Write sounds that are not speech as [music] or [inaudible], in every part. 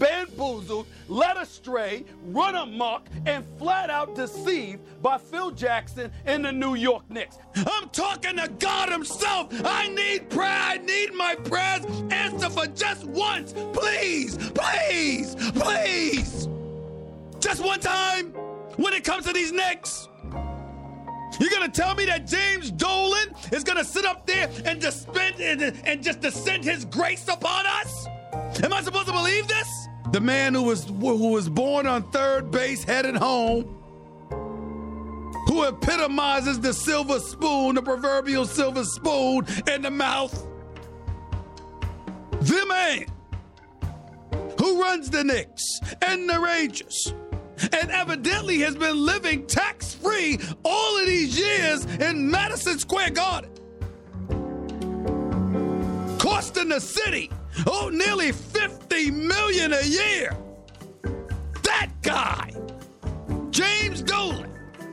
bamboozled, led astray, run amok, and flat out deceived by Phil Jackson and the New York Knicks. I'm talking to God Himself. I need prayer. I need my prayers answered for just once. Please, please, please. Just one time when it comes to these Knicks. You're gonna tell me that James Dolan is gonna sit up there and dispense and, and just descend his grace upon us? Am I supposed to believe this? The oh, man who was who was born on third base, headed home, who epitomizes the silver spoon, the proverbial silver spoon in the mouth. The man who runs the Knicks and the Rangers and evidently has been living tax free all of these years in Madison Square Garden. Costing the city, oh, nearly 50 million a year. That guy, James Dolan.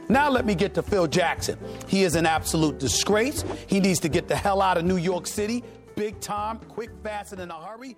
Now let me get to Phil Jackson. He is an absolute disgrace. He needs to get the hell out of New York City, big time, quick, fast, and in a hurry.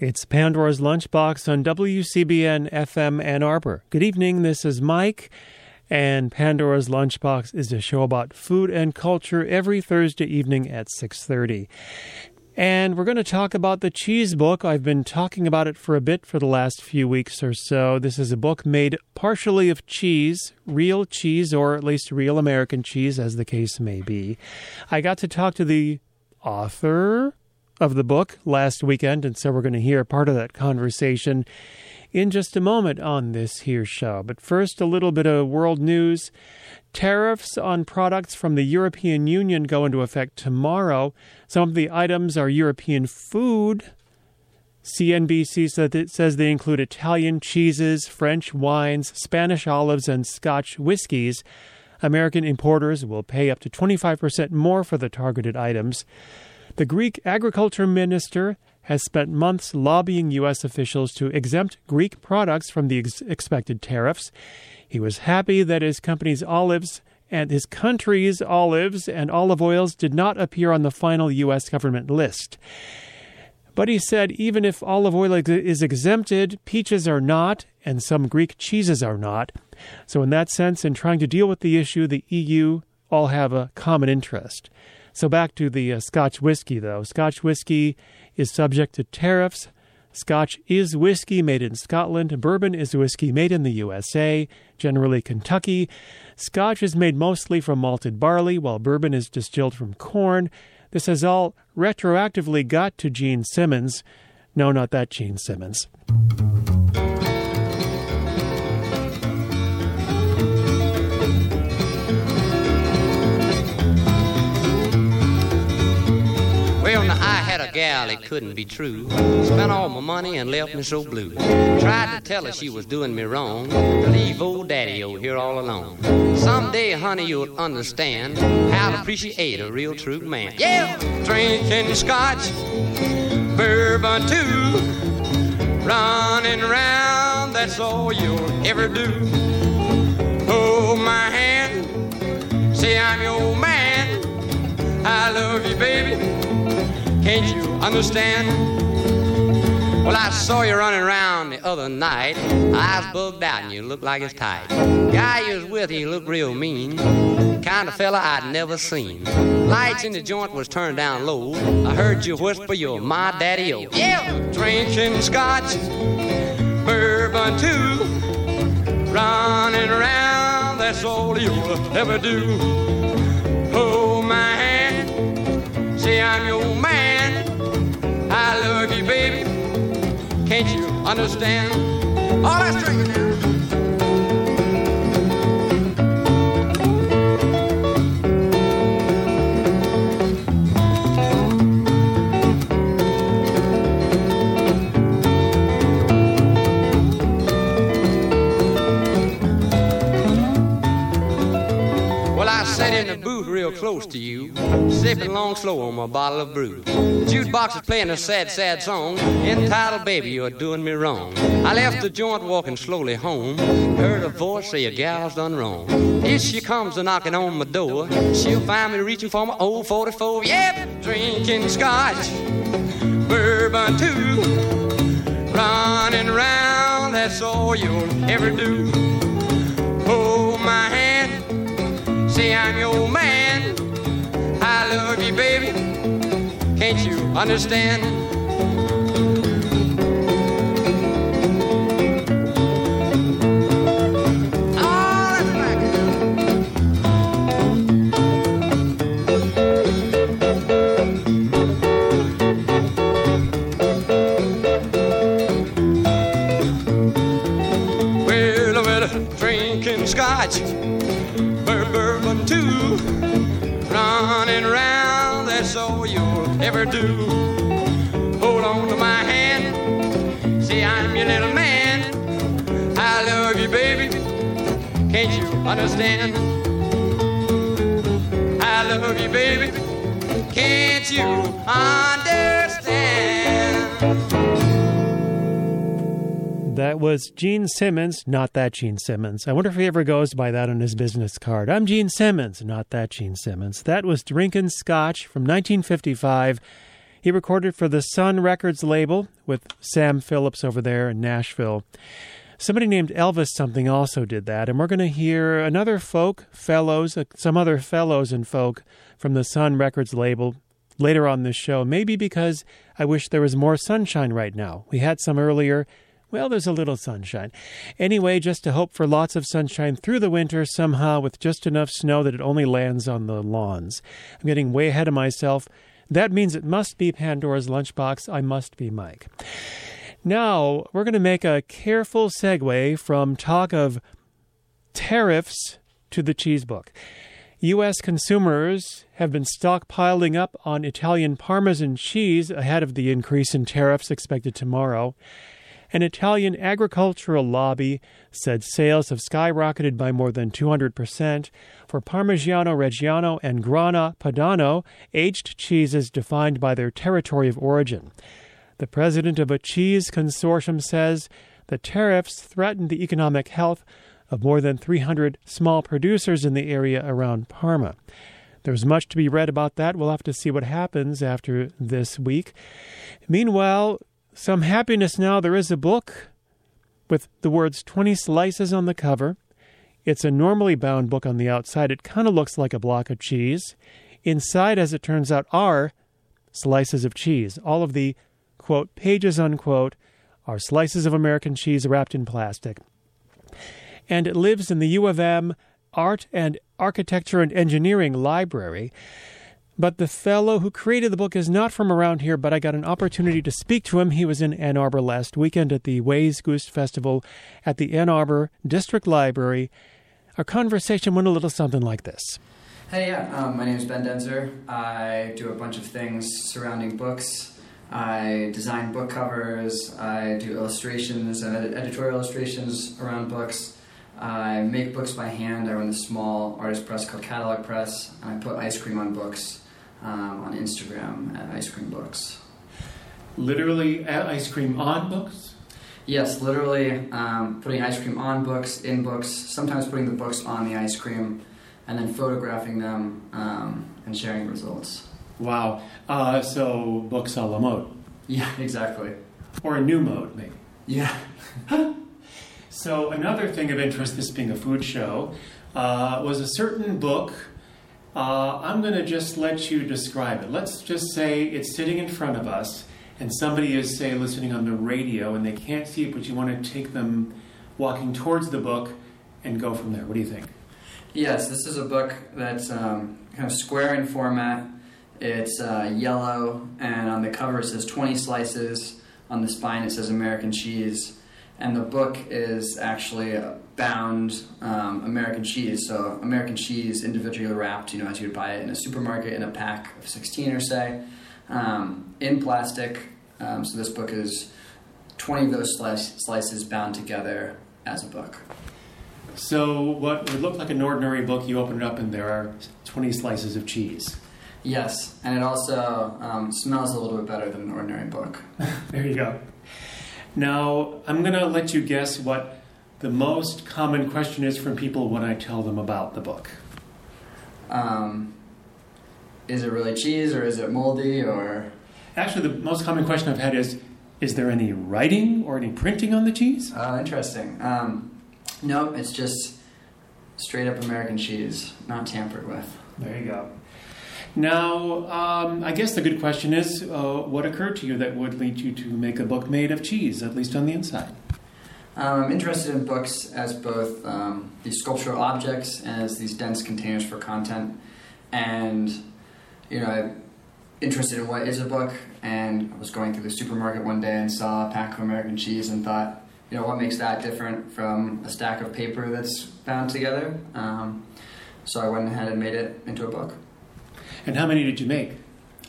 It's Pandora's Lunchbox on WCBN FM Ann Arbor. Good evening, this is Mike, and Pandora's Lunchbox is a show about food and culture every Thursday evening at 6:30. And we're going to talk about the cheese book. I've been talking about it for a bit for the last few weeks or so. This is a book made partially of cheese, real cheese, or at least real American cheese, as the case may be. I got to talk to the author of the book last weekend, and so we're going to hear part of that conversation in just a moment on this here show. But first, a little bit of world news. Tariffs on products from the European Union go into effect tomorrow. Some of the items are European food. CNBC said it says they include Italian cheeses, French wines, Spanish olives, and Scotch whiskies. American importers will pay up to 25% more for the targeted items. The Greek agriculture minister has spent months lobbying U.S. officials to exempt Greek products from the ex- expected tariffs. He was happy that his company's olives and his country's olives and olive oils did not appear on the final U.S. government list. But he said even if olive oil is exempted, peaches are not, and some Greek cheeses are not. So, in that sense, in trying to deal with the issue, the EU all have a common interest. So back to the uh, Scotch whiskey, though. Scotch whiskey is subject to tariffs. Scotch is whiskey made in Scotland. Bourbon is whiskey made in the USA, generally Kentucky. Scotch is made mostly from malted barley, while bourbon is distilled from corn. This has all retroactively got to Gene Simmons. No, not that Gene Simmons. A gal, it couldn't be true. Spent all my money and left me so blue. Tried to tell her she was doing me wrong, to leave old daddy over here all alone. Someday, honey, you'll understand how to appreciate a real true man. Yeah! Drinking scotch, bourbon too. Running around, that's all you'll ever do. Hold my hand, say I'm your man. I love you, baby. Can't you understand? Well, I saw you running around the other night. Eyes bugged out and you look like it's tight. Guy you was with, he looked real mean. Kind of fella I'd never seen. Lights in the joint was turned down low. I heard you whisper you're my daddy-o. Oh. Yeah! Drinking scotch, bourbon too. Running around, that's all you'll ever do. Oh, Hold my hand, say I'm your man. I love you, baby. Can't you understand? All that's drinking now. Real close to you, sipping long slow on my bottle of brew. Jukebox is playing a sad, sad song entitled Baby, You're Doing Me Wrong. I left the joint walking slowly home, heard a voice say a gal's done wrong. If she comes a knocking on my door, she'll find me reaching for my old 44. Yep, drinking scotch, bourbon too, running round, that's all you'll ever do. Hold my hand, say I'm your man. I love you, baby. Can't you understand? Understand? I love you, baby. Can't you understand? That was Gene Simmons, not that Gene Simmons. I wonder if he ever goes by that on his business card. I'm Gene Simmons, not that Gene Simmons. That was Drinkin' Scotch from 1955. He recorded for the Sun Records label with Sam Phillips over there in Nashville. Somebody named Elvis something also did that, and we're going to hear another folk fellows, uh, some other fellows and folk from the Sun Records label later on this show. Maybe because I wish there was more sunshine right now. We had some earlier. Well, there's a little sunshine. Anyway, just to hope for lots of sunshine through the winter somehow with just enough snow that it only lands on the lawns. I'm getting way ahead of myself. That means it must be Pandora's Lunchbox. I must be Mike. Now, we're going to make a careful segue from talk of tariffs to the cheese book. U.S. consumers have been stockpiling up on Italian Parmesan cheese ahead of the increase in tariffs expected tomorrow. An Italian agricultural lobby said sales have skyrocketed by more than 200% for Parmigiano Reggiano and Grana Padano, aged cheeses defined by their territory of origin. The president of a cheese consortium says the tariffs threaten the economic health of more than 300 small producers in the area around Parma. There's much to be read about that. We'll have to see what happens after this week. Meanwhile, some happiness now. There is a book with the words 20 slices on the cover. It's a normally bound book on the outside. It kind of looks like a block of cheese. Inside, as it turns out, are slices of cheese. All of the, quote, pages, unquote, are slices of American cheese wrapped in plastic. And it lives in the U of M Art and Architecture and Engineering Library. But the fellow who created the book is not from around here, but I got an opportunity to speak to him. He was in Ann Arbor last weekend at the Wayzgoose Festival at the Ann Arbor District Library. Our conversation went a little something like this. Hey, yeah, um, my name is Ben Denzer. I do a bunch of things surrounding books. I design book covers, I do illustrations, ed- editorial illustrations around books. I make books by hand. I run a small artist press called Catalog Press, and I put ice cream on books um, on Instagram at Ice Cream Books. Literally, ice cream on books? Yes, literally um, putting ice cream on books, in books, sometimes putting the books on the ice cream, and then photographing them um, and sharing the results. Wow. Uh, so, books a la mode. [laughs] Yeah, exactly. Or a new mode, maybe. Yeah. [laughs] So, another thing of interest, this being a food show, uh, was a certain book. Uh, I'm going to just let you describe it. Let's just say it's sitting in front of us, and somebody is, say, listening on the radio, and they can't see it, but you want to take them walking towards the book and go from there. What do you think? Yes, this is a book that's um, kind of square in format. It's uh, yellow, and on the cover it says 20 slices on the spine it says American cheese, and the book is actually bound um, American cheese. So American cheese individually wrapped, you know, as you would buy it in a supermarket in a pack of 16 or say, um, in plastic. Um, so this book is 20 of those slice, slices bound together as a book. So what would look like an ordinary book, you open it up and there are 20 slices of cheese. Yes, and it also um, smells a little bit better than an ordinary book. [laughs] there you go. Now, I'm going to let you guess what the most common question is from people when I tell them about the book. Um, is it really cheese or is it moldy or? Actually, the most common question I've had is Is there any writing or any printing on the cheese? Oh, interesting. Um, nope, it's just straight up American cheese, not tampered with. There you go. Now, um, I guess the good question is uh, what occurred to you that would lead you to make a book made of cheese, at least on the inside? Um, I'm interested in books as both um, these sculptural objects and as these dense containers for content. And, you know, I'm interested in what is a book. And I was going through the supermarket one day and saw a pack of American cheese and thought, you know, what makes that different from a stack of paper that's bound together? Um, so I went ahead and made it into a book. And how many did you make?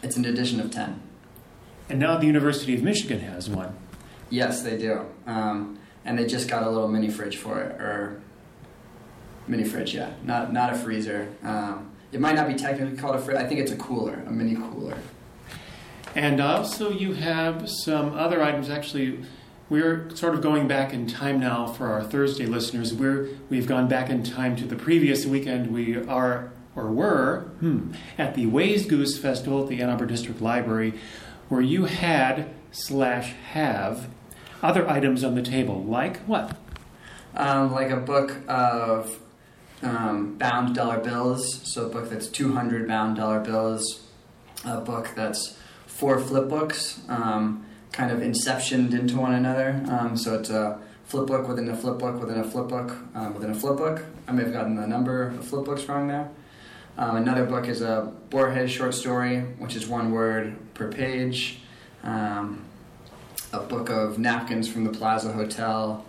It's an edition of 10. And now the University of Michigan has one. Yes, they do. Um, and they just got a little mini fridge for it, or mini fridge, yeah, not not a freezer. Um, it might not be technically called a fridge. I think it's a cooler, a mini cooler. And also, you have some other items. Actually, we're sort of going back in time now for our Thursday listeners. We're we've gone back in time to the previous weekend. We are or were hmm, at the Wayzgoose Festival at the Ann Arbor District Library, where you had slash have other items on the table, like what? Um, like a book of um, bound dollar bills, so a book that's 200 bound dollar bills, a book that's four flip books, um, kind of inceptioned into one another. Um, so it's a flip book within a flip book within a flip book um, within a flip book. I may have gotten the number of flip books wrong there. Um, another book is a Borges short story, which is one word per page. Um, a book of napkins from the Plaza Hotel,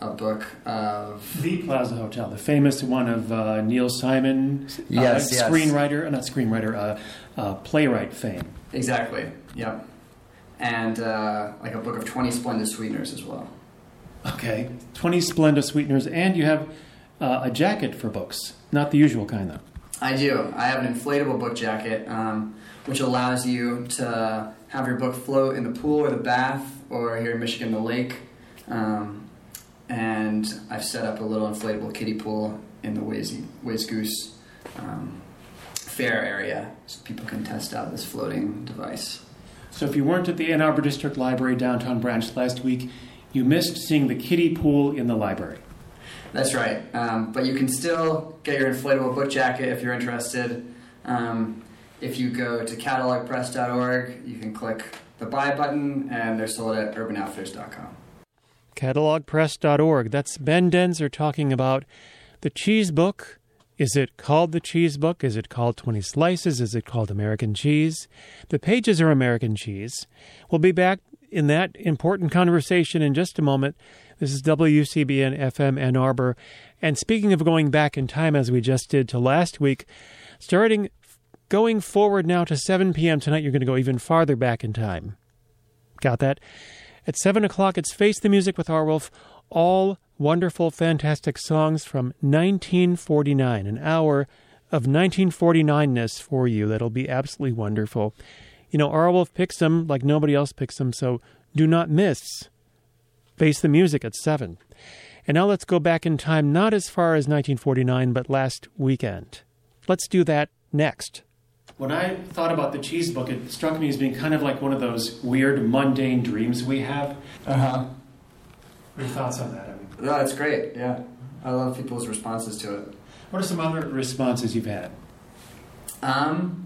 a book of the Plaza Hotel, the famous one of uh, Neil Simon, yes, uh, yes. screenwriter, uh, not screenwriter, uh, uh, playwright fame. Exactly. Yep. And uh, like a book of twenty splendid sweeteners as well. Okay, twenty splendid sweeteners, and you have a jacket for books, not the usual kind though. I do. I have an inflatable book jacket, um, which allows you to have your book float in the pool or the bath, or here in Michigan, the lake. Um, and I've set up a little inflatable kiddie pool in the Wayzgoose um, fair area so people can test out this floating device. So, if you weren't at the Ann Arbor District Library downtown branch last week, you missed seeing the kiddie pool in the library. That's right. Um, but you can still get your inflatable book jacket if you're interested. Um, if you go to catalogpress.org, you can click the buy button, and they're sold at urbanoutfitters.com. Catalogpress.org. That's Ben Denzer talking about the cheese book. Is it called the cheese book? Is it called 20 slices? Is it called American cheese? The pages are American cheese. We'll be back in that important conversation in just a moment. This is WCBN FM Ann Arbor. And speaking of going back in time, as we just did to last week, starting going forward now to 7 p.m. tonight, you're going to go even farther back in time. Got that? At 7 o'clock, it's Face the Music with Arwulf. All wonderful, fantastic songs from 1949. An hour of 1949ness for you that'll be absolutely wonderful. You know, Arwulf picks them like nobody else picks them, so do not miss Face the Music at 7. And now let's go back in time, not as far as 1949, but last weekend. Let's do that next. When I thought about the cheese book, it struck me as being kind of like one of those weird, mundane dreams we have. Uh huh. What are your thoughts on that? I mean, No, it's great. Yeah. I love people's responses to it. what are some other responses you've had? Um,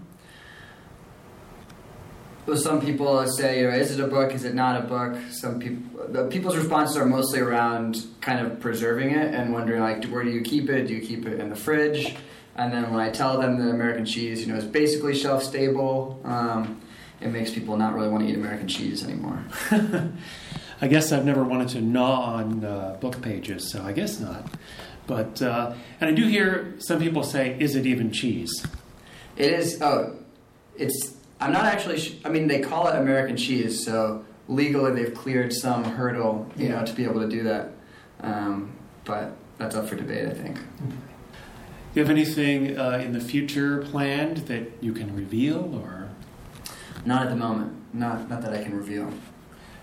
well, some people say, you know, is it a book? Is it not a book? Some people, the people's responses are mostly around kind of preserving it and wondering, like, where do you keep it? Do you keep it in the fridge? And then when I tell them that American cheese, you know, is basically shelf stable, um, it makes people not really want to eat American cheese anymore. [laughs] I guess I've never wanted to gnaw on uh, book pages, so I guess not. But uh, and I do hear some people say, "Is it even cheese?" It is. Oh, it's. I'm not actually. Sh- I mean, they call it American cheese, so legally they've cleared some hurdle, you know, to be able to do that. Um, but that's up for debate, I think. Do you have anything uh, in the future planned that you can reveal, or Not at the moment. Not not that I can reveal.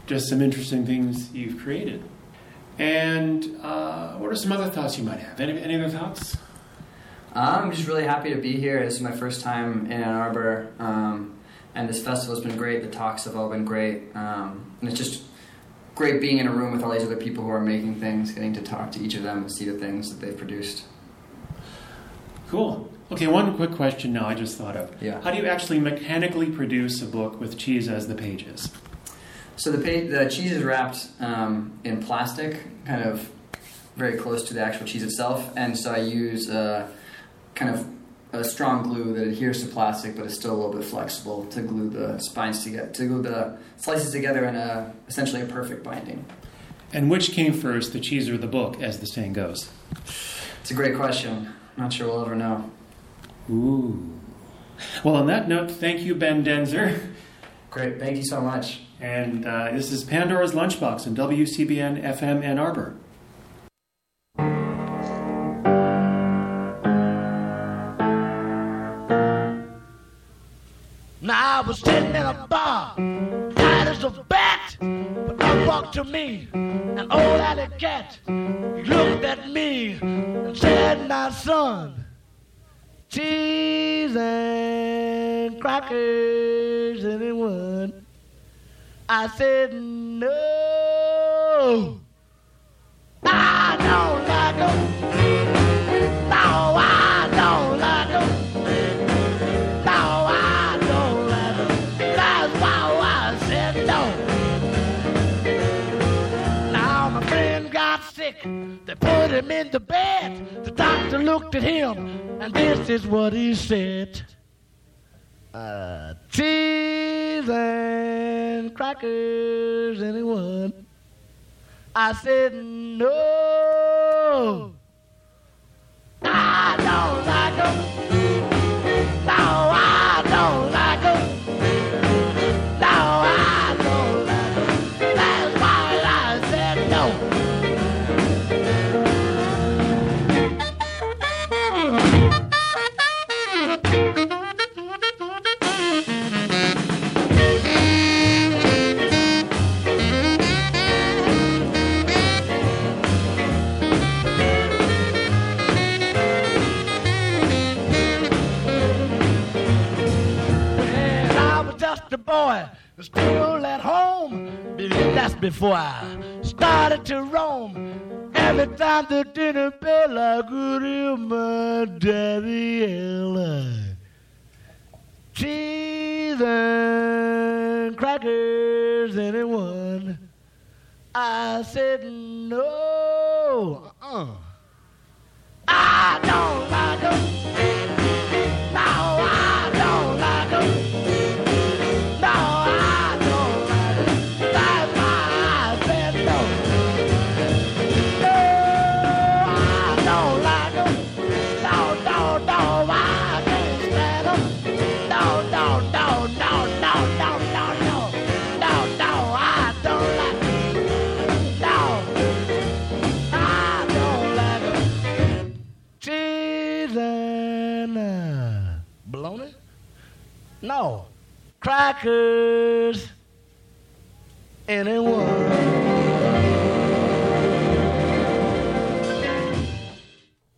just some interesting things you've created? And uh, what are some other thoughts you might have? Any, any other thoughts? I'm just really happy to be here. This is my first time in Ann Arbor, um, and this festival has been great. The talks have all been great, um, and it's just great being in a room with all these other people who are making things, getting to talk to each of them and see the things that they've produced. Cool. Okay, one quick question now I just thought of. Yeah. How do you actually mechanically produce a book with cheese as the pages? So the pa- the cheese is wrapped um, in plastic, kind of very close to the actual cheese itself, and so I use uh, kind of a strong glue that adheres to plastic, but is still a little bit flexible to glue the spines together, to glue the slices together in a essentially a perfect binding. And which came first, the cheese or the book, as the saying goes? It's a great question. Not sure we'll ever know. Ooh. Well, on that note, thank you, Ben Denzer. Great, thank you so much. And uh, this is Pandora's Lunchbox on WCBN FM Ann Arbor. I was sitting in a bar, tight as a bat, but up walked to me an old alley cat. He looked at me and said, "Now, son, cheese and crackers, anyone?" I said, "No, him in the bed. The doctor looked at him, and this is what he said. Uh, cheese and crackers, anyone? I said no. I don't like 'em. Boy, still at home. That's before I started to roam. Every time the dinner bell, I could hear my daddy yell. Cheese and crackers, anyone? I said no. Uh-uh. I don't like 'em. Crackers. Anyone?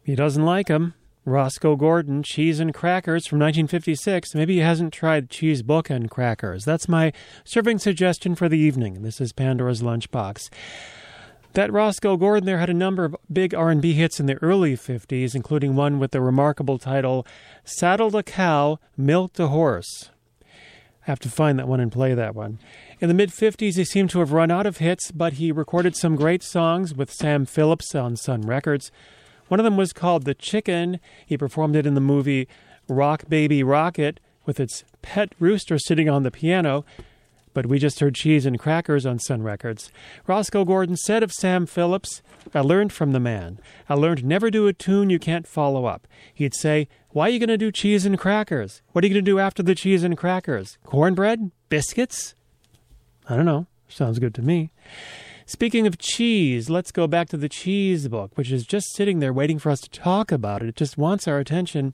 He doesn't like them. Rosco Gordon, Cheese and Crackers from 1956. Maybe he hasn't tried cheese book and crackers. That's my serving suggestion for the evening. This is Pandora's Lunchbox. That Rosco Gordon there had a number of big R&B hits in the early 50s, including one with the remarkable title Saddled a Cow, Milked a Horse. I have to find that one and play that one. In the mid 50s, he seemed to have run out of hits, but he recorded some great songs with Sam Phillips on Sun Records. One of them was called The Chicken. He performed it in the movie Rock Baby Rock It. with its pet rooster sitting on the piano, but we just heard Cheese and Crackers on Sun Records. Rosco Gordon said of Sam Phillips, I learned from the man. I learned never do a tune you can't follow up. He'd say, Why are you going to do cheese and crackers? What are you going to do after the cheese and crackers? Cornbread? Biscuits? I don't know. Sounds good to me. Speaking of cheese, let's go back to the cheese book, which is just sitting there waiting for us to talk about it. It just wants our attention.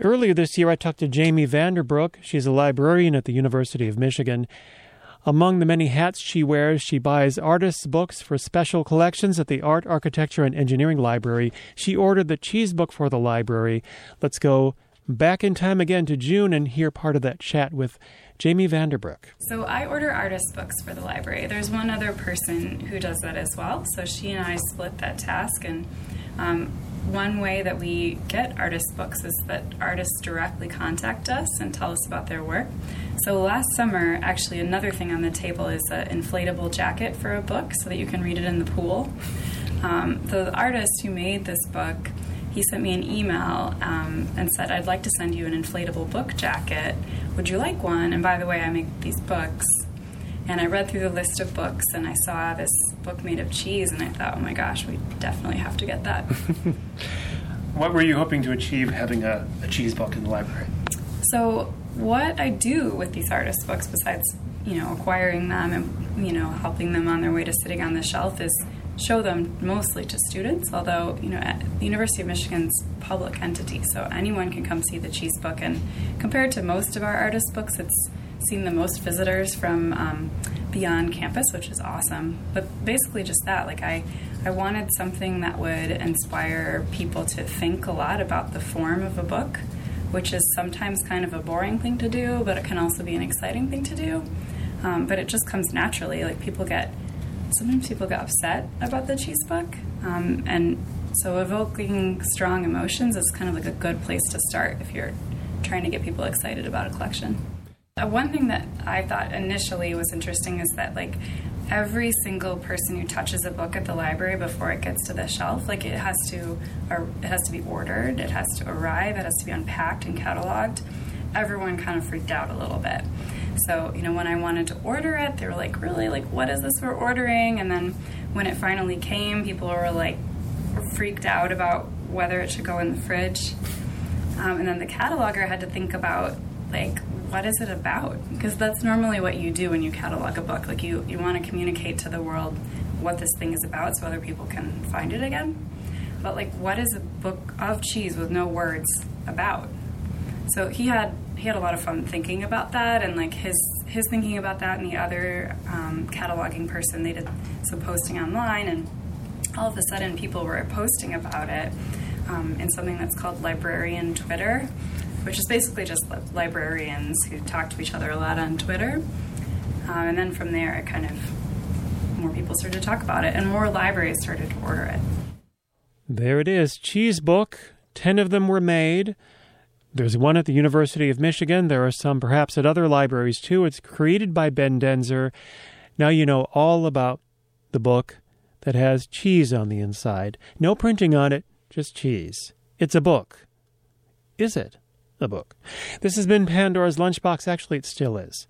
Earlier this year, I talked to Jamie Vander Broek. She's a librarian at the University of Michigan. Among the many hats she wears, she buys artists' books for special collections at the Art, Architecture, and Engineering Library. She ordered the cheese book for the library. Let's go back in time again to June and hear part of that chat with Jamie Vander Broek. So I order artist books for the library. There's one other person who does that as well. So she and I split that task and um, one way that we get artist books is that artists directly contact us and tell us about their work. So last summer, actually, another thing on the table is an inflatable jacket for a book so that you can read it in the pool. Um, the artist who made this book, he sent me an email um, and said, I'd like to send you an inflatable book jacket. Would you like one? And by the way, I make these books. And I read through the list of books and I saw this book made of cheese and I thought, oh my gosh, we definitely have to get that. [laughs] what were you hoping to achieve having a, a cheese book in the library? So, what I do with these artist books, besides you know acquiring them and you know helping them on their way to sitting on the shelf, is show them mostly to students. Although you know the University of Michigan's public entity, so anyone can come see the cheese book. And compared to most of our artist books, it's seen the most visitors from um, beyond campus, which is awesome. But basically, just that. Like I, I wanted something that would inspire people to think a lot about the form of a book, which is sometimes kind of a boring thing to do, but it can also be an exciting thing to do. Um, but it just comes naturally. Like people get, sometimes people get upset about the cheese book, um, and so evoking strong emotions is kind of like a good place to start if you're trying to get people excited about a collection. Uh, one thing that I thought initially was interesting is that like every single person who touches a book at the library before it gets to the shelf, like it has to, it has to be ordered, it has to arrive, it has to be unpacked and cataloged. Everyone kind of freaked out a little bit. So, you know, when I wanted to order it, they were like, really? Like, what is this we're ordering? And then when it finally came, people were like freaked out about whether it should go in the fridge. Um, and then the cataloger had to think about, like, what is it about? Because that's normally what you do when you catalog a book. Like you, you want to communicate to the world what this thing is about so other people can find it again. But like what is a book of cheese with no words about? So he had he had a lot of fun thinking about that and like his his thinking about that and the other um, cataloging person they did some posting online and all of a sudden people were posting about it um, in something that's called librarian Twitter which is basically just librarians who talk to each other a lot on Twitter. Uh, and then from there, it kind of more people started to talk about it, and more libraries started to order it. There it is, Cheese Book. Ten of them were made. There's one at the University of Michigan. There are some perhaps at other libraries too. It's created by Ben Denzer. Now you know all about the book that has cheese on the inside. No printing on it, just cheese. It's a book. Is it? The book. This has been Pandora's Lunchbox. Actually, it still is.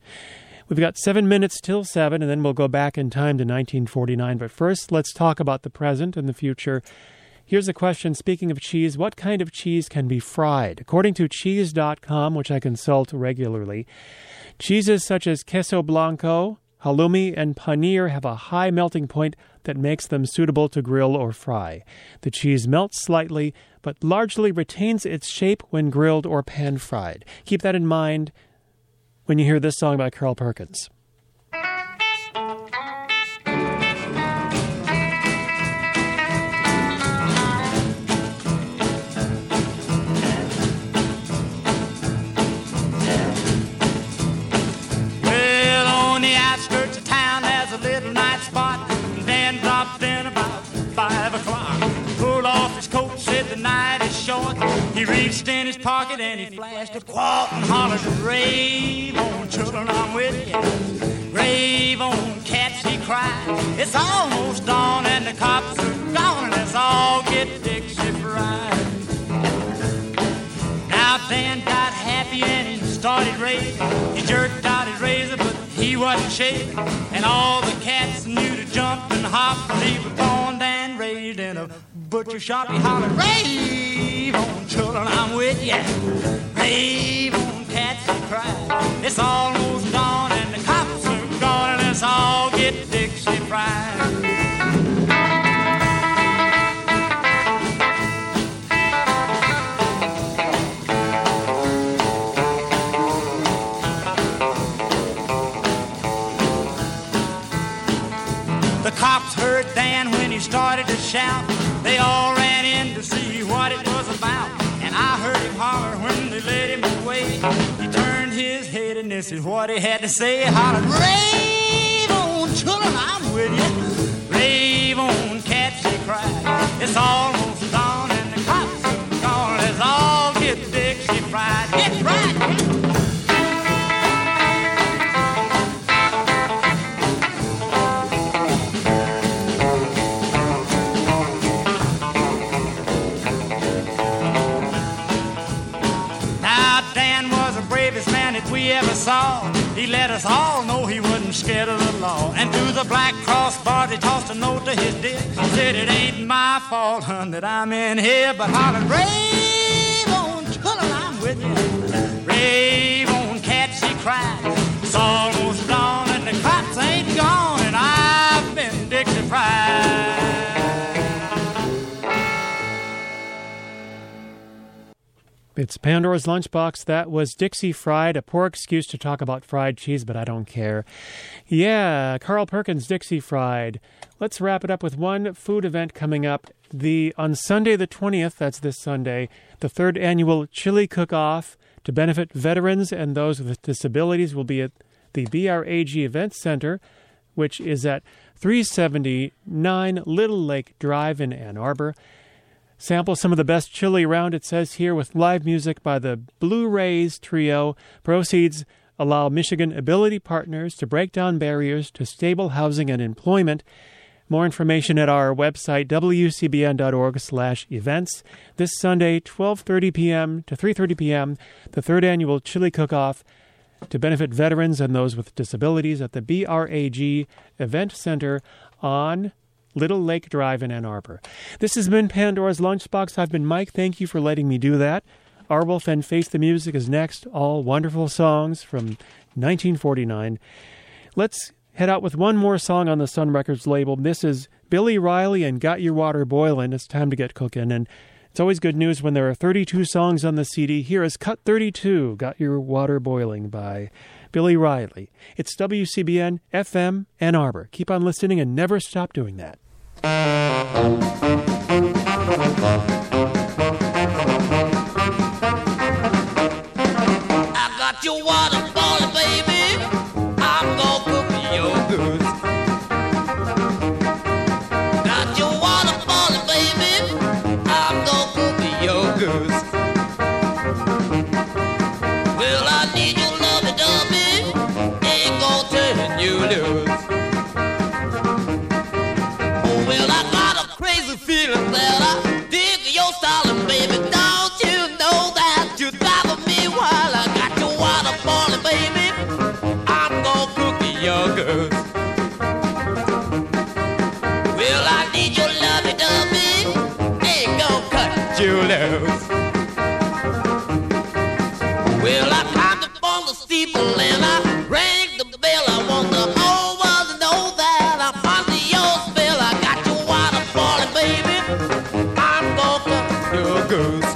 We've got seven minutes till seven, and then we'll go back in time to 1949. But first, let's talk about the present and the future. Here's a question Speaking of cheese, what kind of cheese can be fried? According to cheese.com, which I consult regularly, cheeses such as queso blanco, halloumi, and paneer have a high melting point that makes them suitable to grill or fry. The cheese melts slightly, but largely retains its shape when grilled or pan fried. Keep that in mind when you hear this song by Carl Perkins. He reached in his pocket and he flashed a quart and hollered, Rave on, children, I'm with you. Rave on, cats, he cried. It's almost dawn and the cops are gone let's all get Dixie fried. Now Ben got happy and he started raving. He jerked out his razor, but he wasn't shaving. And all the cats knew to jump and hop. He was born and raised in a butcher shop. He hollered, Rave on children, I'm with ya. Rave on cats and cry. It's almost dawn and the cops are gone and let's all get Dixie fried. The cops heard Dan when he started to shout. They all ran in to see what it was about. And I heard him holler when they let him away. He turned his head and this is what he had to say. Hollered, Rave on, children, I'm with you. Rave on, cats, he cried. It's almost dawn and the cops are gone. Let's all get Dixie fried. Saw. He let us all know he wasn't scared of the law. And to the black cross bars he tossed a note to his dick. Said it ain't my fault, hun, that I'm in here, but hollered, rave on, children, I'm with you. Rave on, cats, he cried. It's almost dawn and the cops ain't gone, and I've been Dixie fried. It's Pandora's Lunchbox. That was Dixie Fried, a poor excuse to talk about fried cheese, but I don't care. Yeah, Carl Perkins, Dixie Fried. Let's wrap it up with one food event coming up. The on Sunday the 20th, that's this Sunday, the third annual Chili Cook-Off to benefit veterans and those with disabilities will be at the BRAG Event Center, which is at 379 Little Lake Drive in Ann Arbor. Sample some of the best chili around, it says here, with live music by the Blue Rays Trio. Proceeds allow Michigan Ability Partners to break down barriers to stable housing and employment. More information at our website, wcbn.org slash events. This Sunday, 12.30 p.m. to 3.30 p.m., the third annual Chili Cook-Off to benefit veterans and those with disabilities at the BRAG Event Center on Little Lake Drive in Ann Arbor. This has been Pandora's Lunchbox. I've been Mike. Thank you for letting me do that. Arwulf and Face the Music is next. All wonderful songs from 1949. Let's head out with one more song on the Sun Records label. This is Billy Riley and Got Your Water Boilin'. It's time to get cooking. And it's always good news when there are 32 songs on the CD. Here is Cut 32, Got Your Water Boiling by Billy Riley. It's WCBN FM Ann Arbor. Keep on listening and never stop doing that. I cook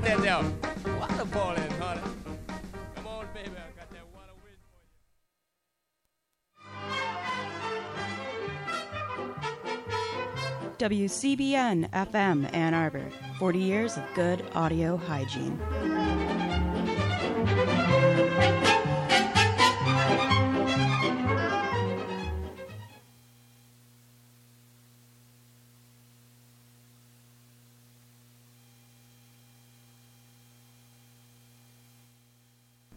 got that down. Water boiling, honey. Come on, baby, I got that water for you. WCBN FM Ann Arbor, 40 years of good audio hygiene.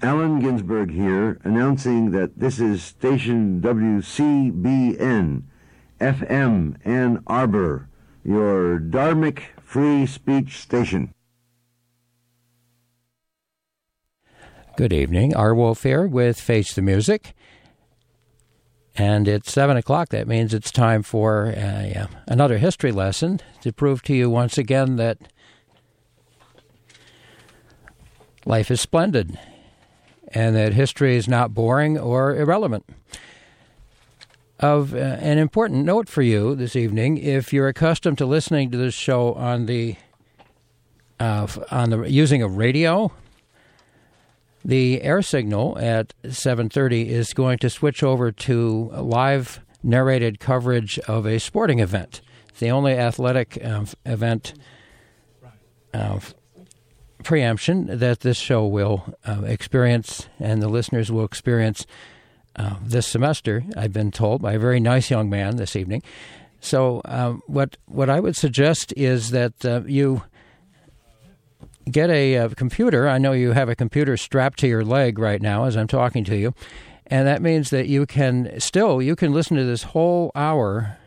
Allen Ginsberg here, announcing that this is station WCBN, FM Ann Arbor, your Dharmic free speech station. Good evening. Arwulf here with Face the Music. And it's 7 o'clock. That means it's time for uh, another history lesson to prove to you once again that life is splendid and that history is not boring or irrelevant. Of uh, an important note for you this evening, if you're accustomed to listening to this show on the uh, on the using a radio, the air signal at 7:30 is going to switch over to live narrated coverage of a sporting event. It's the only athletic uh, event uh, preemption that this show will uh, experience and the listeners will experience uh, this semester. I've been told by a very nice young man this evening. So, um, what what I would suggest is that uh, you get a, uh computer. I know you have a computer strapped to your leg right now as I'm talking to you, and that means that you can still you can listen to this whole hour.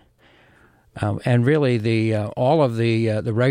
Um, and really, the uh, all of the uh, the regular